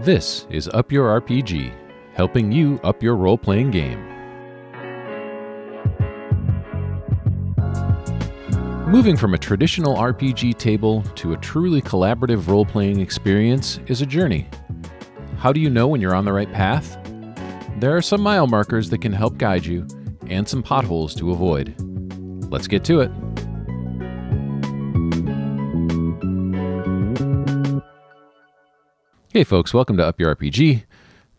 This is Up Your RPG, helping you up your role playing game. Moving from a traditional RPG table to a truly collaborative role playing experience is a journey. How do you know when you're on the right path? There are some mile markers that can help guide you, and some potholes to avoid. Let's get to it. Hey, folks, welcome to Up Your RPG.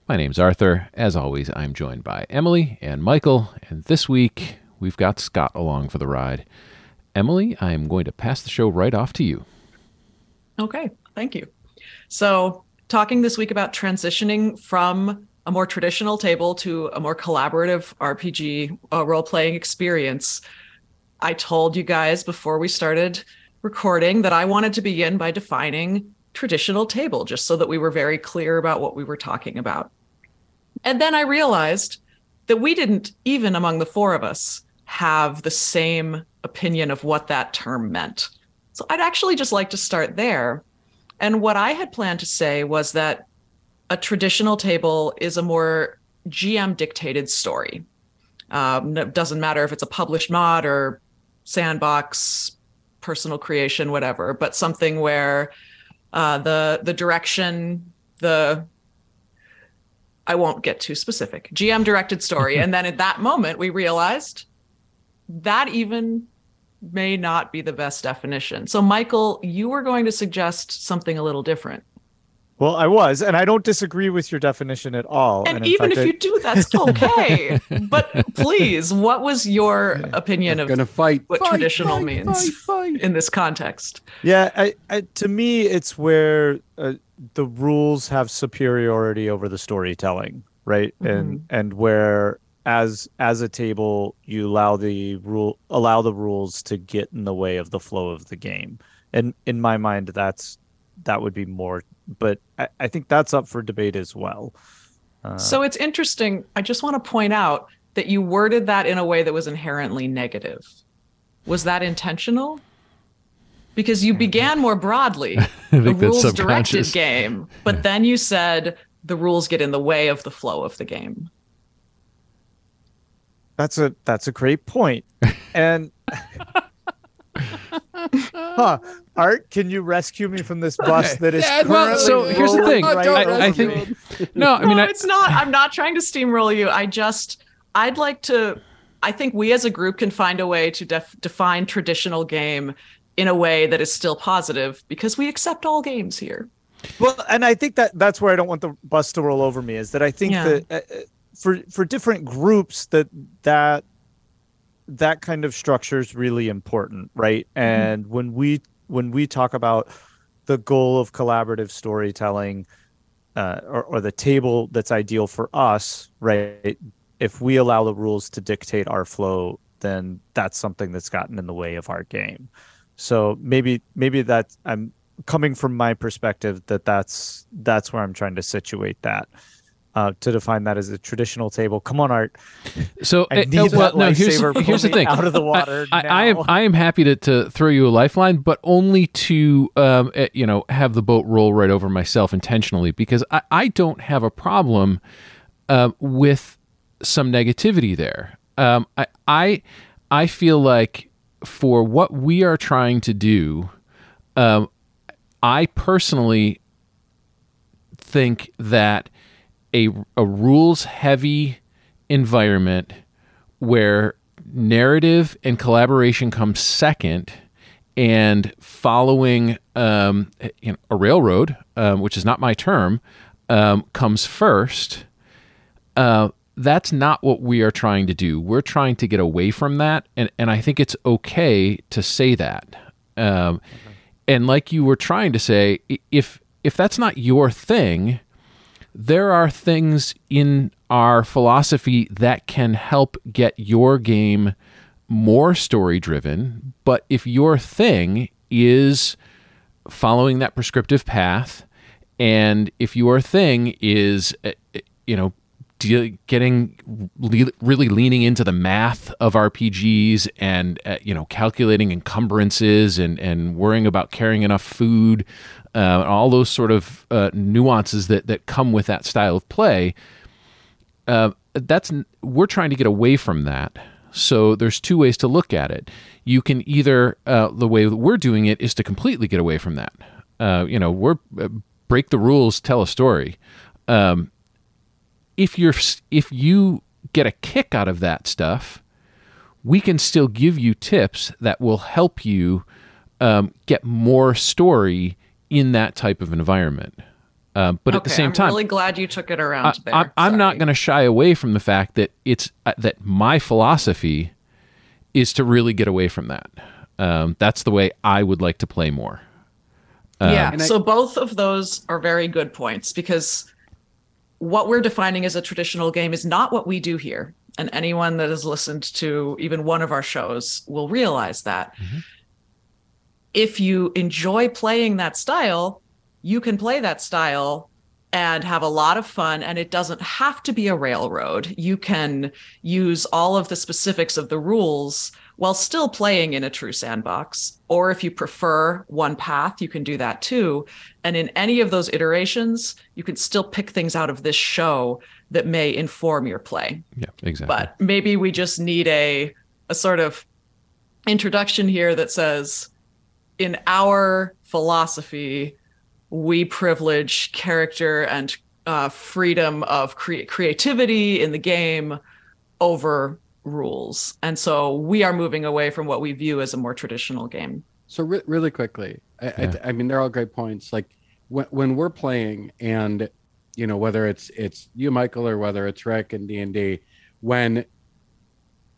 My name's Arthur. As always, I'm joined by Emily and Michael, and this week we've got Scott along for the ride. Emily, I am going to pass the show right off to you. Okay, thank you. So, talking this week about transitioning from a more traditional table to a more collaborative RPG uh, role playing experience. I told you guys before we started recording that I wanted to begin by defining traditional table just so that we were very clear about what we were talking about. And then I realized that we didn't, even among the four of us, have the same opinion of what that term meant. So I'd actually just like to start there. And what I had planned to say was that a traditional table is a more GM dictated story. Um, it doesn't matter if it's a published mod or sandbox, personal creation, whatever, but something where uh, the the direction, the I won't get too specific. GM directed story, and then at that moment we realized that even may not be the best definition. So, Michael, you were going to suggest something a little different. Well, I was, and I don't disagree with your definition at all. And, and even fact, if I... you do, that's okay. but please, what was your opinion of gonna fight what fight, traditional fight, means fight, in this context? Yeah, I, I, to me, it's where uh, the rules have superiority over the storytelling, right? Mm-hmm. And and where as as a table you allow the rule allow the rules to get in the way of the flow of the game. And in my mind, that's that would be more but I, I think that's up for debate as well. Uh, so it's interesting. I just want to point out that you worded that in a way that was inherently negative. Was that intentional? Because you mm-hmm. began more broadly the rules directed game, but yeah. then you said the rules get in the way of the flow of the game. That's a that's a great point. And huh. Art, can you rescue me from this bus that is yeah, well, so here's the thing. Right I, I, think no, I mean, no, I, it's not. I'm not trying to steamroll you. I just, I'd like to. I think we as a group can find a way to def- define traditional game in a way that is still positive because we accept all games here. Well, and I think that that's where I don't want the bus to roll over me is that I think yeah. that uh, for for different groups that that that kind of structure is really important, right? Mm-hmm. And when we when we talk about the goal of collaborative storytelling uh, or, or the table that's ideal for us, right? If we allow the rules to dictate our flow, then that's something that's gotten in the way of our game. So maybe maybe that I'm coming from my perspective that that's that's where I'm trying to situate that uh, to define that as a traditional table. Come on, Art. So, I need uh, well, no. Here's, here's the thing. Out of the water. I, I, I, am I am happy to, to throw you a lifeline, but only to um, eh, you know have the boat roll right over myself intentionally because I, I don't have a problem uh, with some negativity there. Um, I I I feel like for what we are trying to do, um, I personally think that a, a rules heavy environment where narrative and collaboration come second and following um, you know, a railroad, um, which is not my term, um, comes first. Uh, that's not what we are trying to do. We're trying to get away from that, and and I think it's okay to say that. Um, and like you were trying to say, if if that's not your thing, there are things in our philosophy that can help get your game more story driven. But if your thing is following that prescriptive path, and if your thing is, uh, you know, getting really leaning into the math of RPGs and uh, you know calculating encumbrances and and worrying about carrying enough food uh, all those sort of uh, nuances that that come with that style of play. Uh, that's we're trying to get away from that. So there's two ways to look at it. You can either uh, the way that we're doing it is to completely get away from that. Uh, you know, we're break the rules, tell a story. Um, if you're if you get a kick out of that stuff, we can still give you tips that will help you um, get more story in that type of environment. Uh, but okay, at the same I'm time, I'm really glad you took it around I, there. I, am not going to shy away from the fact that it's uh, that my philosophy is to really get away from that. Um, that's the way I would like to play more. Uh, yeah. so both of those are very good points because what we're defining as a traditional game is not what we do here. And anyone that has listened to even one of our shows will realize that. Mm-hmm. If you enjoy playing that style, you can play that style and have a lot of fun and it doesn't have to be a railroad you can use all of the specifics of the rules while still playing in a true sandbox or if you prefer one path you can do that too. And in any of those iterations you can still pick things out of this show that may inform your play. Yeah exactly. But maybe we just need a a sort of introduction here that says in our philosophy we privilege character and uh, freedom of cre- creativity in the game over rules. And so we are moving away from what we view as a more traditional game. So re- really quickly, I, yeah. I, I, mean, they're all great points. Like when, when we're playing and, you know, whether it's, it's you, Michael, or whether it's Rick and D and D, when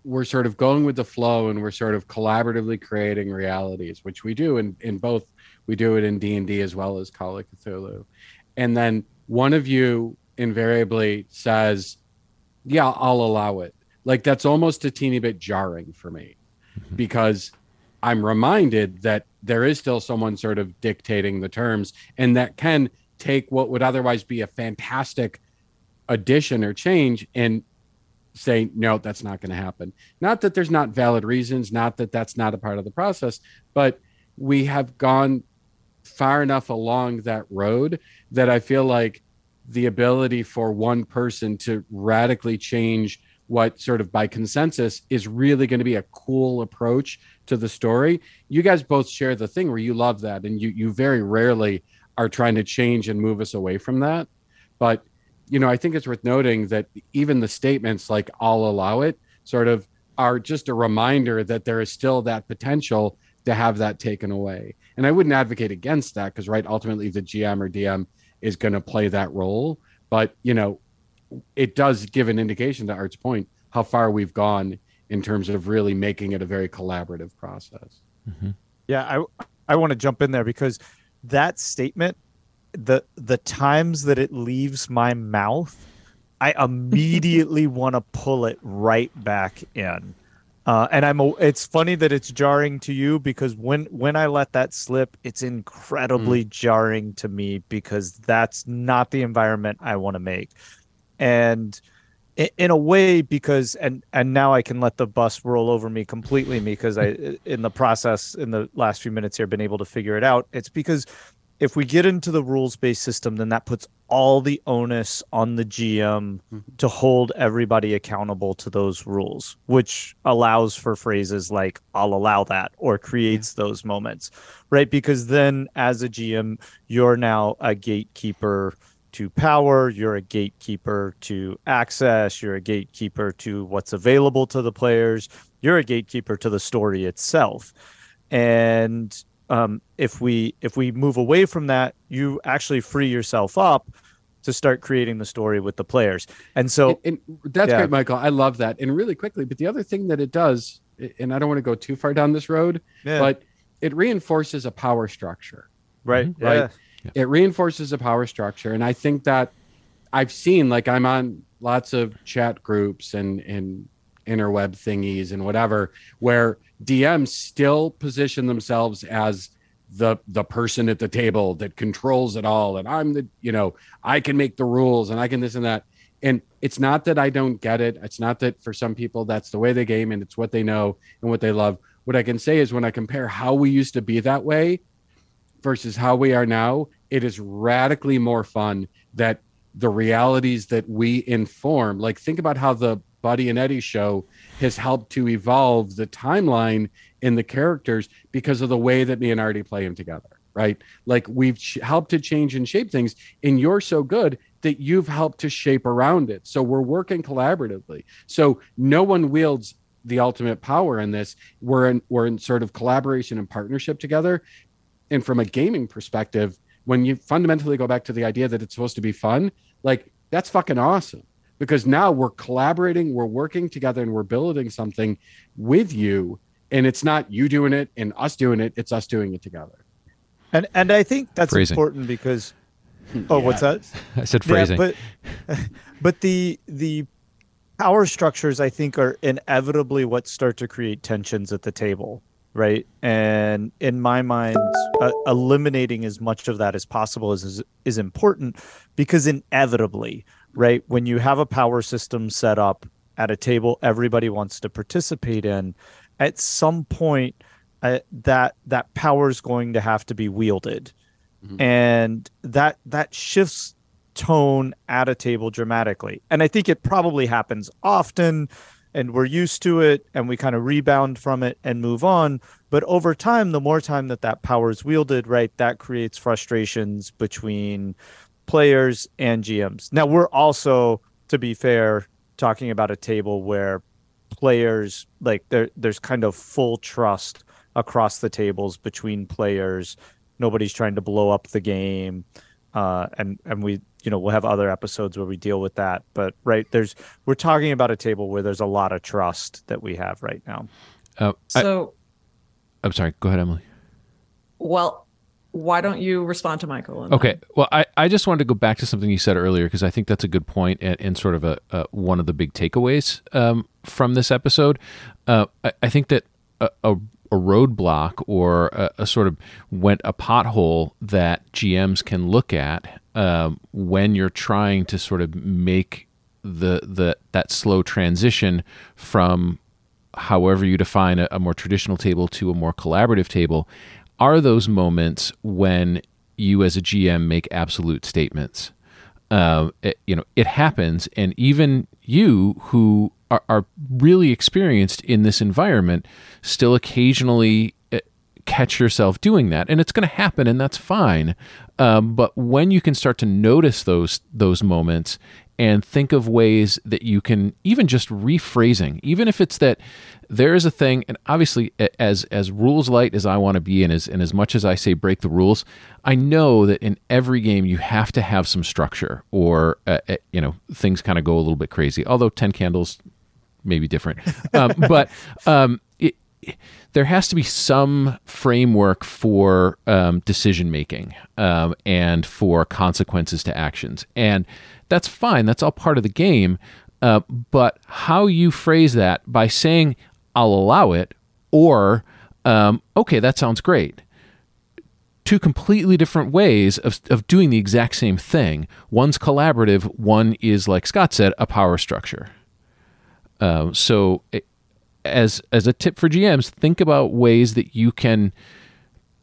we're sort of going with the flow and we're sort of collaboratively creating realities, which we do in, in both we do it in d&d as well as call of cthulhu and then one of you invariably says yeah i'll allow it like that's almost a teeny bit jarring for me mm-hmm. because i'm reminded that there is still someone sort of dictating the terms and that can take what would otherwise be a fantastic addition or change and say no that's not going to happen not that there's not valid reasons not that that's not a part of the process but we have gone far enough along that road that I feel like the ability for one person to radically change what sort of by consensus is really going to be a cool approach to the story. You guys both share the thing where you love that and you you very rarely are trying to change and move us away from that. But you know, I think it's worth noting that even the statements like I'll allow it sort of are just a reminder that there is still that potential to have that taken away. And I wouldn't advocate against that because, right, ultimately the GM or DM is going to play that role. But, you know, it does give an indication to Art's point how far we've gone in terms of really making it a very collaborative process. Mm-hmm. Yeah, I I want to jump in there because that statement, the the times that it leaves my mouth, I immediately want to pull it right back in. Uh, and I'm. A, it's funny that it's jarring to you because when when I let that slip, it's incredibly mm. jarring to me because that's not the environment I want to make, and in, a way because and and now I can let the bus roll over me completely because I in the process in the last few minutes here been able to figure it out. It's because if we get into the rules based system, then that puts all the onus on the GM mm-hmm. to hold everybody accountable to those rules, which allows for phrases like, I'll allow that, or creates yeah. those moments, right? Because then as a GM, you're now a gatekeeper to power, you're a gatekeeper to access, you're a gatekeeper to what's available to the players, you're a gatekeeper to the story itself. And um, if we if we move away from that, you actually free yourself up to start creating the story with the players. And so and, and that's yeah. great, Michael. I love that. And really quickly, but the other thing that it does, and I don't want to go too far down this road, yeah. but it reinforces a power structure. Right. Mm-hmm. Right. Yeah. It reinforces the power structure. And I think that I've seen like I'm on lots of chat groups and and interweb thingies and whatever where DMs still position themselves as the the person at the table that controls it all and I'm the you know I can make the rules and I can this and that. And it's not that I don't get it. It's not that for some people that's the way they game and it's what they know and what they love. What I can say is when I compare how we used to be that way versus how we are now, it is radically more fun that the realities that we inform, like think about how the Buddy and Eddie show has helped to evolve the timeline in the characters because of the way that me and Artie play them together, right? Like we've ch- helped to change and shape things, and you're so good that you've helped to shape around it. So we're working collaboratively. So no one wields the ultimate power in this. We're in we're in sort of collaboration and partnership together. And from a gaming perspective, when you fundamentally go back to the idea that it's supposed to be fun, like that's fucking awesome because now we're collaborating, we're working together, and we're building something with you. And it's not you doing it and us doing it; it's us doing it together. And and I think that's Phrasing. important because hmm. oh, yeah. what's that? I said phrasing. Yeah, but but the the power structures I think are inevitably what start to create tensions at the table, right? And in my mind, uh, eliminating as much of that as possible is, is is important because inevitably right? When you have a power system set up at a table everybody wants to participate in, at some point uh, that that power is going to have to be wielded, mm-hmm. and that that shifts tone at a table dramatically. And I think it probably happens often and we're used to it and we kind of rebound from it and move on but over time the more time that that power is wielded right that creates frustrations between players and GMs. Now we're also, to be fair, talking about a table where players like there there's kind of full trust across the tables between players. Nobody's trying to blow up the game. Uh, and and we you know we'll have other episodes where we deal with that but right there's we're talking about a table where there's a lot of trust that we have right now uh, so I, i'm sorry go ahead emily well why don't you respond to Michael? Okay. Then? Well, I, I just wanted to go back to something you said earlier because I think that's a good point and, and sort of a, a, one of the big takeaways um, from this episode. Uh, I, I, think that a, a, a roadblock or a, a, sort of went a pothole that GMs can look at um, when you're trying to sort of make the the that slow transition from however you define a, a more traditional table to a more collaborative table are those moments when you as a GM make absolute statements. Uh, it, you know, it happens, and even you who are, are really experienced in this environment still occasionally uh, catch yourself doing that, and it's going to happen, and that's fine. Um, but when you can start to notice those those moments and think of ways that you can even just rephrasing, even if it's that there is a thing, and obviously, as as rules light as I want to be, and as and as much as I say break the rules, I know that in every game you have to have some structure, or uh, uh you know things kind of go a little bit crazy. Although ten candles may be different, um, but um, it, there has to be some framework for um, decision making um, and for consequences to actions, and that's fine. That's all part of the game. Uh, but how you phrase that by saying, I'll allow it, or, um, okay, that sounds great. Two completely different ways of, of doing the exact same thing. One's collaborative, one is, like Scott said, a power structure. Um, so, it, as, as a tip for GMs, think about ways that you can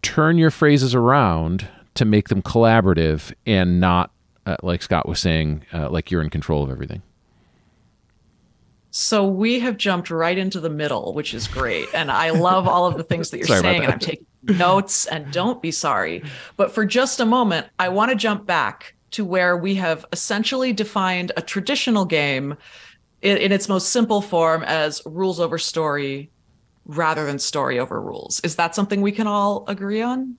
turn your phrases around to make them collaborative and not uh, like Scott was saying, uh, like you're in control of everything. So we have jumped right into the middle, which is great. And I love all of the things that you're saying. That. And I'm taking notes and don't be sorry. But for just a moment, I want to jump back to where we have essentially defined a traditional game in, in its most simple form as rules over story rather than story over rules. Is that something we can all agree on?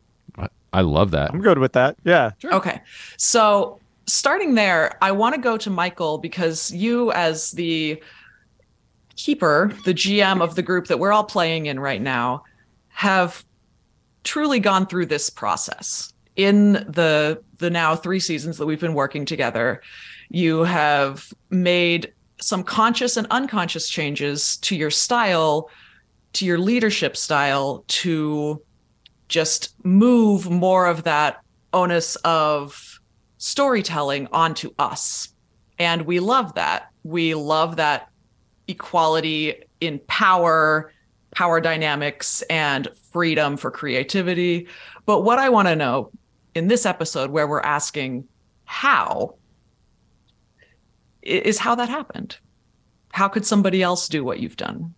I love that. I'm good with that. Yeah. Sure. Okay. So starting there, I want to go to Michael because you, as the keeper, the GM of the group that we're all playing in right now, have truly gone through this process in the the now three seasons that we've been working together. You have made some conscious and unconscious changes to your style, to your leadership style, to just move more of that onus of storytelling onto us. And we love that. We love that equality in power, power dynamics and freedom for creativity. But what I want to know in this episode, where we're asking how, is how that happened. How could somebody else do what you've done?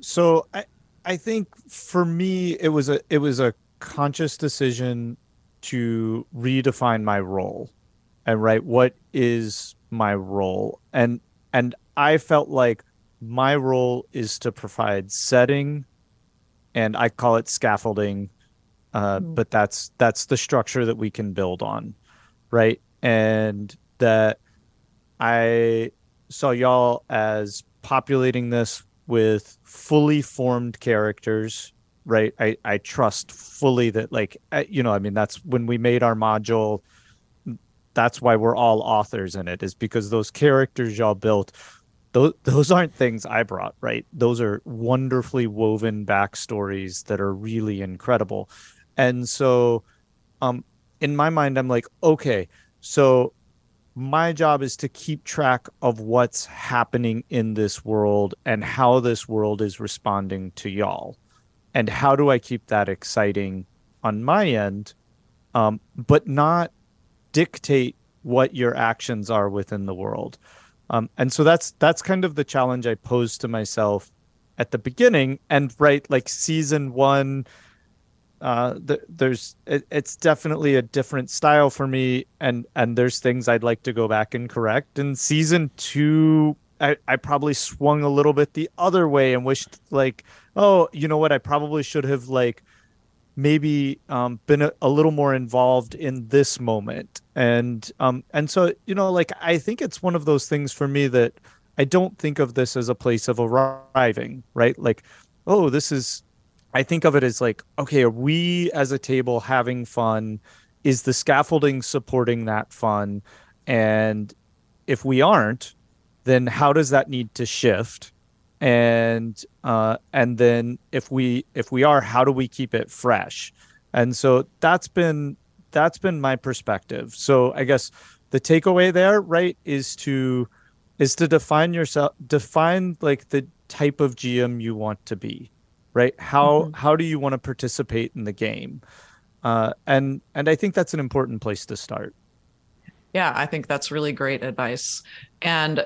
So I, I think for me, it was a it was a conscious decision to redefine my role and right what is my role and and i felt like my role is to provide setting and i call it scaffolding uh, mm. but that's that's the structure that we can build on right and that i saw y'all as populating this with fully formed characters right? I i trust fully that like you know i mean that's when we made our module that's why we're all authors in it is because those characters y'all built those those aren't things i brought right? Those are wonderfully woven backstories that are really incredible. And so um in my mind i'm like okay so my job is to keep track of what's happening in this world and how this world is responding to y'all and how do I keep that exciting on my end, um, but not dictate what your actions are within the world. Um, and so that's that's kind of the challenge I posed to myself at the beginning. And right, like season one, uh, the, there's it, it's definitely a different style for me, and and there's things I'd like to go back and correct. And season two, I, I probably swung a little bit the other way and wished like oh, you know what? I probably should have like maybe um, been a, a, little more involved in this moment and um and so you know like i think it's one of those things for me that i don't think of this as a place of arriving right like oh this is i think of it as like okay are we as a table having fun? Is the scaffolding supporting that fun? And if we aren't then how does that need to shift? And uh, and then if we if we are how do we keep it fresh? And so that's been that's been my perspective. So i guess the takeaway there right is to is to define yourself define like the type of gm you want to be right how mm-hmm. how do you want to participate in the game uh, and and i think that's an important place to start yeah i think that's really great advice and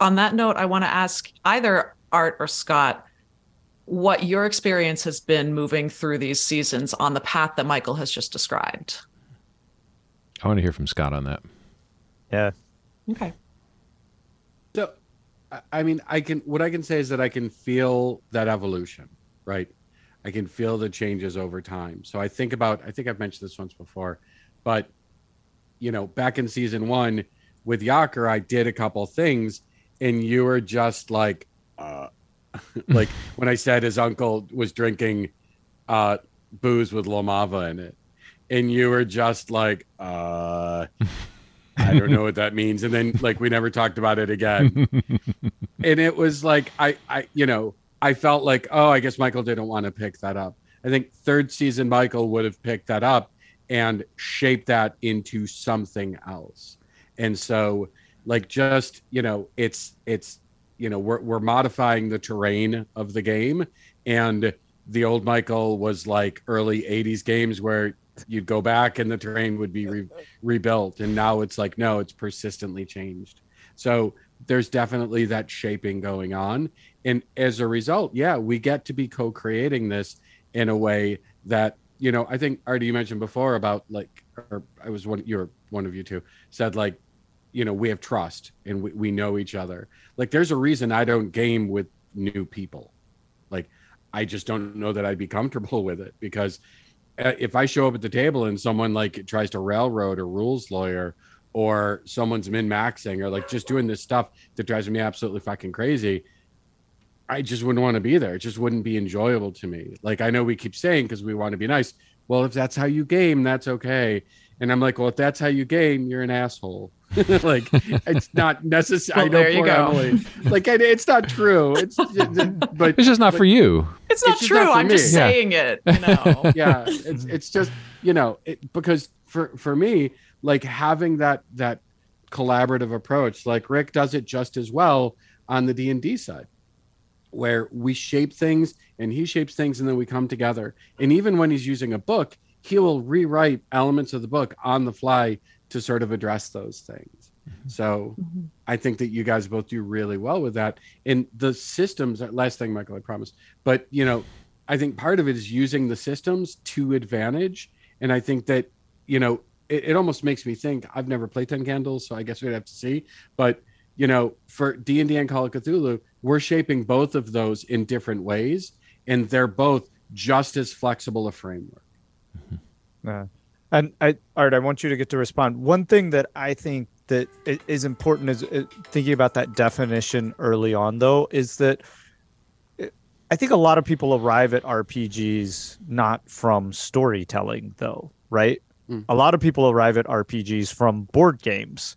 on that note i want to ask either Art or Scott, what your experience has been moving through these seasons on the path that Michael has just described. I want to hear from Scott on that. Yeah. Okay. So, I mean, I can, what I can say is that I can feel that evolution, right? I can feel the changes over time. So I think about, I think I've mentioned this once before, but, you know, back in season one with Yaker, I did a couple things and you were just like, uh, like when I said his uncle was drinking uh, booze with Lomava in it, and you were just like, uh, I don't know what that means, and then like we never talked about it again, and it was like I, I, you know, I felt like, oh, I guess Michael didn't want to pick that up. I think third season Michael would have picked that up and shaped that into something else, and so like just you know, it's it's you know we're, we're modifying the terrain of the game. And the old michael was like early 80s games where you'd go back and the terrain would be re- rebuilt. And now it's like no it's persistently changed. So there's definitely that shaping going on. And as a result yeah we get to be co-creating this in a way that you know i think artie you mentioned before about like or i was one you're one of you two said like you know we have trust and we, we know each other. Like there's a reason i don't game with new people. Like i just don't know that i'd be comfortable with it because uh, if i show up at the table and someone like tries to railroad a rules lawyer or someone's min maxing or like just doing this stuff that drives me absolutely fucking crazy i just wouldn't want to be there it just wouldn't be enjoyable to me like i know we keep saying because we want to be nice well if that's how you game that's okay and i'm like well if that's how you game you're an asshole like it's not necessary. Well, I know poor Emily. Like it's not true. It's but it's just not but, for you. It's not it's true. Not I'm me. just saying yeah. it. You know? yeah, it's it's just you know it, because for for me like having that that collaborative approach like Rick does it just as well on the D and D side where we shape things and he shapes things and then we come together. And even when he's using a book, he will rewrite elements of the book on the fly to sort of address those things. Mm-hmm. So mm-hmm. I think that you guys both do really well with that. And the systems, last thing, Michael, I promise. But, you know, I think part of it is using the systems to advantage. And I think that, you know, it, it almost makes me think I've never played 10 candles, so I guess we'd have to see. But, you know, for D&D and Call of Cthulhu, we're shaping both of those in different ways. And they're both just as flexible a framework. Mm-hmm. Uh, and I, Art, I want you to get to respond. One thing that I think that is important is uh, thinking about that definition early on, though, is that I think a lot of people arrive at RPGs not from storytelling, though, right? Mm. A lot of people arrive at RPGs from board games.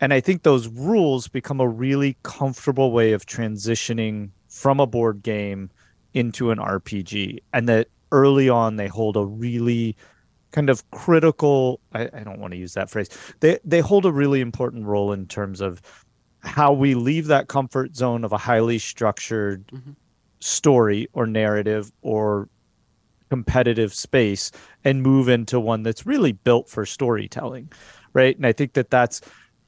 And I think those rules become a really comfortable way of transitioning from a board game into an RPG. And that early on, they hold a really kind of critical I, I don't want to use that phrase. They they hold a really important role in terms of how we leave that comfort zone of a highly structured mm-hmm story or narrative or competitive space and move into one that's really built for storytelling right? And i think that that's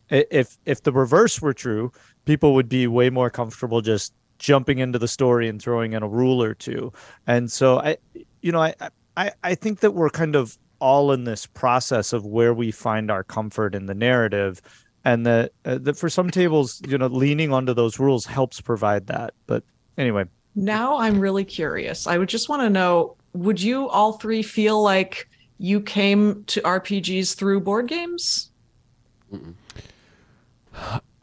if if the reverse were true people would be way more comfortable just jumping into the story and throwing in a rule or two. And so i you know i i, I think that we're kind of all in this process of where we find our comfort in the narrative and that, uh, that for some tables you know leaning onto those rules helps provide that. But anyway. Now I'm really curious. I would just want to know would you all three feel like you came to RPGs through board games? Um,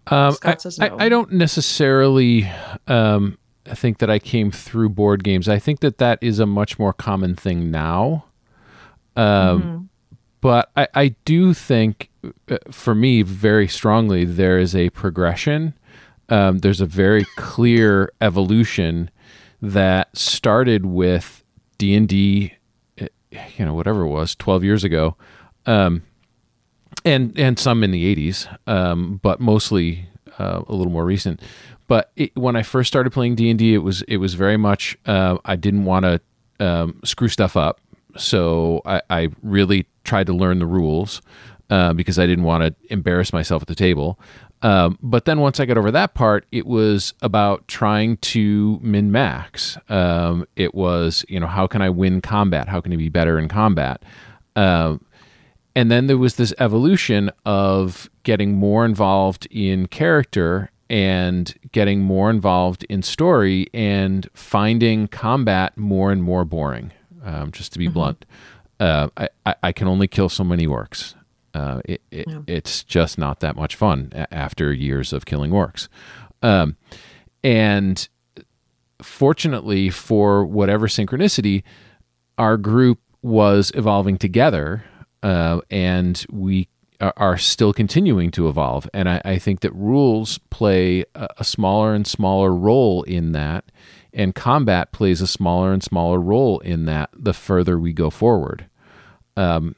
I, no. I, I, don't necessarily um, think that I came through board games. I think that that is a much more common thing now. Um, mm-hmm. But I, I do think, uh, for me, very strongly, there is a progression. Um, there's a very clear evolution that started with D and D, eh, you know, whatever it was, twelve years ago, um, and and some in the eighties, um, but mostly uh, a little more recent. But it, when I first started playing D and D, it was it was very much uh, I didn't want to um, screw stuff up, so I, I, really tried to learn the rules uh, because I didn't want to embarrass myself at the table. Um, but then once I got over that part, it was about trying to min max. Um, it was, you know, how can I win combat? How can I be better in combat? Um, and then there was this evolution of getting more involved in character and getting more involved in story and finding combat more and more boring. Um, just to be mm-hmm. blunt, uh, I, I can only kill so many orcs. Uh, it, it, yeah. It's just not that much fun after years of killing orcs. Um, and fortunately, for whatever synchronicity, our group was evolving together, uh, and we are still continuing to evolve. And I, I think that rules play a, a, smaller and smaller role in that, and combat plays a smaller and smaller role in that the further we go forward. Um,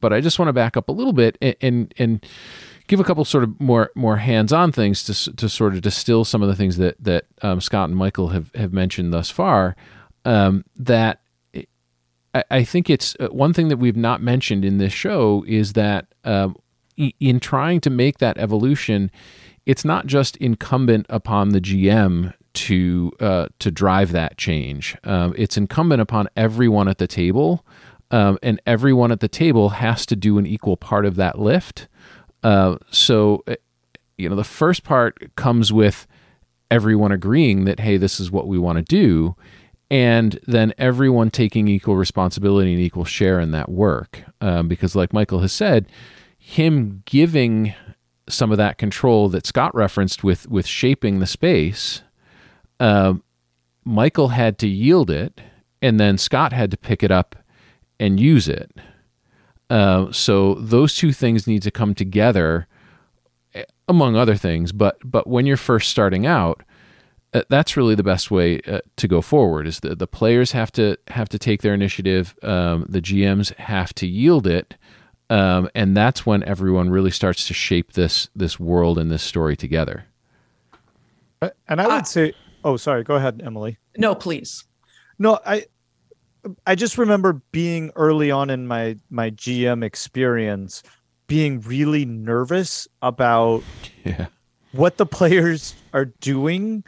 but I just want to back up a little bit and, and, and give a couple sort of more more hands-on things to to sort of distill some of the things that that um, Scott and Michael have have mentioned thus far. Um, that I, I, think it's uh, one thing that we've not mentioned in this show is that um, in trying to make that evolution, it's not just incumbent upon the GM to uh, to drive that change. Um, it's incumbent upon everyone at the table um, and everyone at the table has to do an equal part of that lift. Uh, so, uh, you know, the first part comes with everyone agreeing that, hey, this is what we want to do. And then everyone taking equal responsibility and equal share in that work. Um, because, like Michael has said, him giving some of that control that Scott referenced with, with shaping the space, uh, Michael had to yield it, and then Scott had to pick it up and use it. Uh, so those two things need to come together, eh, among other things. But but when you're first starting out, uh, that's really the best way uh, to go forward. Is the the players have to have to take their initiative. Um, the GMs have to yield it, um, and that's when everyone really starts to shape this this world and this story together. Uh, and I would say, oh, sorry, go ahead, Emily. No, please. No, I I just remember being early on in my my GM experience being really nervous about yeah. what the players are doing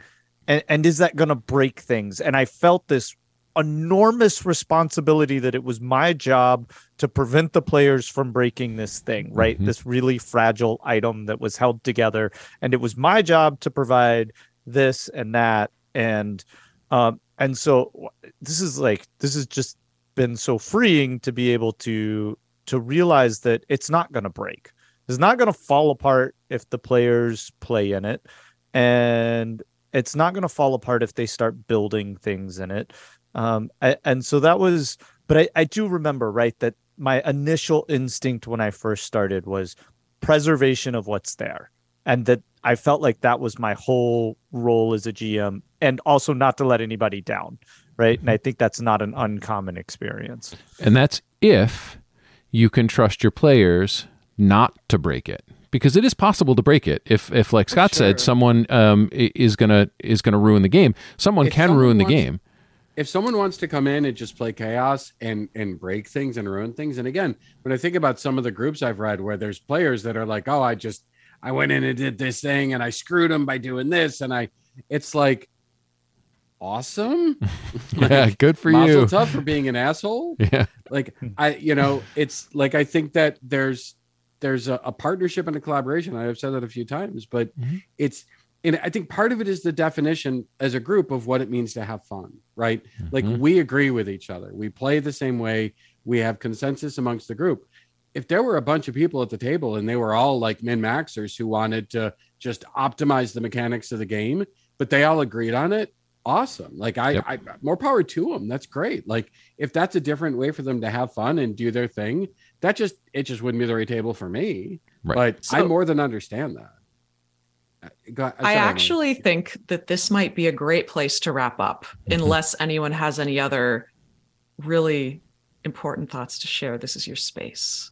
and, and is that going to break things and i felt this enormous responsibility that it was my job to prevent the players from breaking this thing right mm-hmm. this really fragile item that was held together and it was my job to provide this and that and um and so this is like this has just been so freeing to be able to to realize that it's not going to break. It's not going to fall apart if the players play in it and it's not going to fall apart if they start building things in it. Um, and so that was but I, I do remember right that my initial instinct when i first started was preservation of what's there and that i felt like that was my whole role as a gm and also not to let anybody down right and i think that's not an uncommon experience and that's if you can trust your players not to break it because it is possible to break it. If if like Scott sure. said, someone um, is gonna is gonna ruin the game. Someone if can someone ruin the game. If someone wants to come in and just play chaos and and break things and ruin things, and again, when I think about some of the groups I've read where there's players that are like, oh, I just I went in and did this thing and I screwed them by doing this, and I, it's like awesome. like, yeah, good for you. Tough for being an asshole. Yeah, like I, you know, it's like I think that there's there's a, a, partnership and a collaboration. I've said that a few times, but mm-hmm. it's and I think part of it is the definition as a group of what it means to have fun, right? Mm-hmm. Like we agree with each other. We play the same way. We have consensus amongst the group. If there were a bunch of people at the table and they were all like min maxers who wanted to just optimize the mechanics of the game, but they all agreed on it, awesome. Like I, yep. I more power to them. That's great. Like if that's a different way for them to have fun and do their thing, that just it just wouldn't be the right table for me. Right. But so, I more than understand that. Uh, I actually think that this might be a great place to wrap up, mm-hmm. unless anyone has any other really important thoughts to share. This is your space.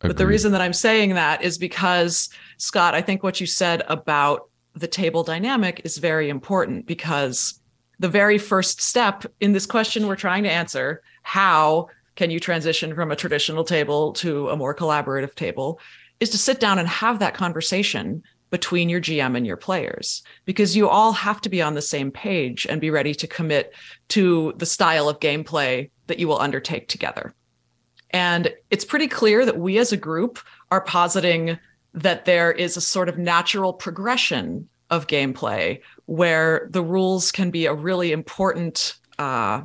Agreed. But the reason that I'm saying that is because, Scott, I think what you said about the table dynamic is very important because the very first step in this question we're trying to answer how can you transition from a traditional table to a more collaborative table is to sit down and have that conversation between your GM and your players because you all have to be on the same page and be ready to commit to the style of gameplay that you will undertake together. And it's pretty clear that we as a group are positing that there is a sort of natural progression of gameplay where the rules can be a really important uh,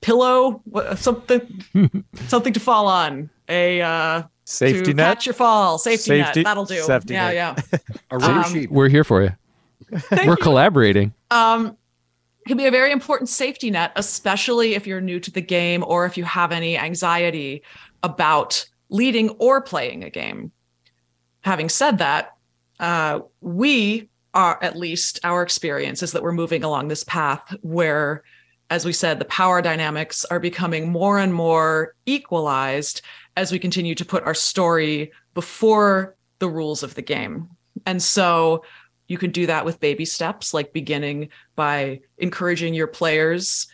pillow, something, something to fall on. A uh, safety to net, catch your fall, safety, safety net. That'll do. Safety yeah, net. yeah. a um, We're here for you. We're you. collaborating. Um, can be a very important safety net, especially if you're new to the game or if you have any anxiety about leading or playing a game. Having said that, uh, we are at least our experience is that we're moving along this path where as we said, the power dynamics are becoming more and more equalized as we continue to put our story before the rules of the game. And so you can do that with baby steps, like beginning by encouraging your players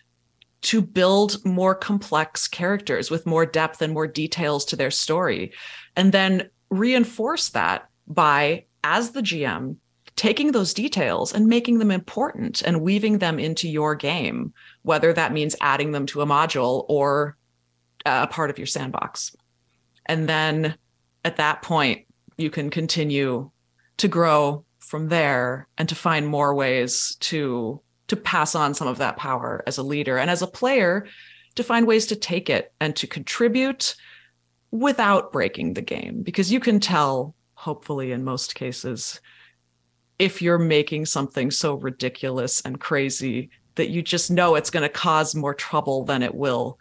to build more complex characters with more depth and more details to their story. And then reinforce that by, as the GM, taking those details and making them important and weaving them into your game, whether that means adding them to a module or uh, a part of your sandbox. And then at that point, you can continue to grow from there and to find more ways to to pass on some of that power as a leader and as a player to find ways to take it and to contribute without breaking the game because you can tell hopefully in most cases if you're making something so ridiculous and crazy that you just know it's going to cause more trouble than it will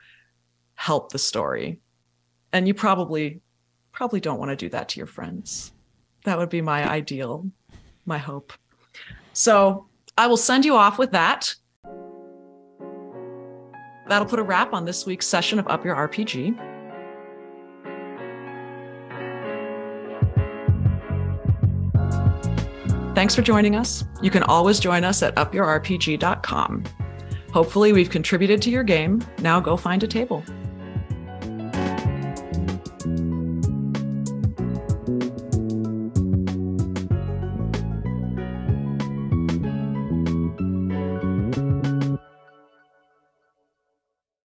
help the story. And you probably probably don't want to do that to your friends. That would be my ideal, my hope. So, I will send you off with that. That'll put a wrap on this week's session of Up Your RPG. Thanks for joining us. You can always join us at upyourrpg.com. Hopefully, we've contributed to your game. Now go find a table.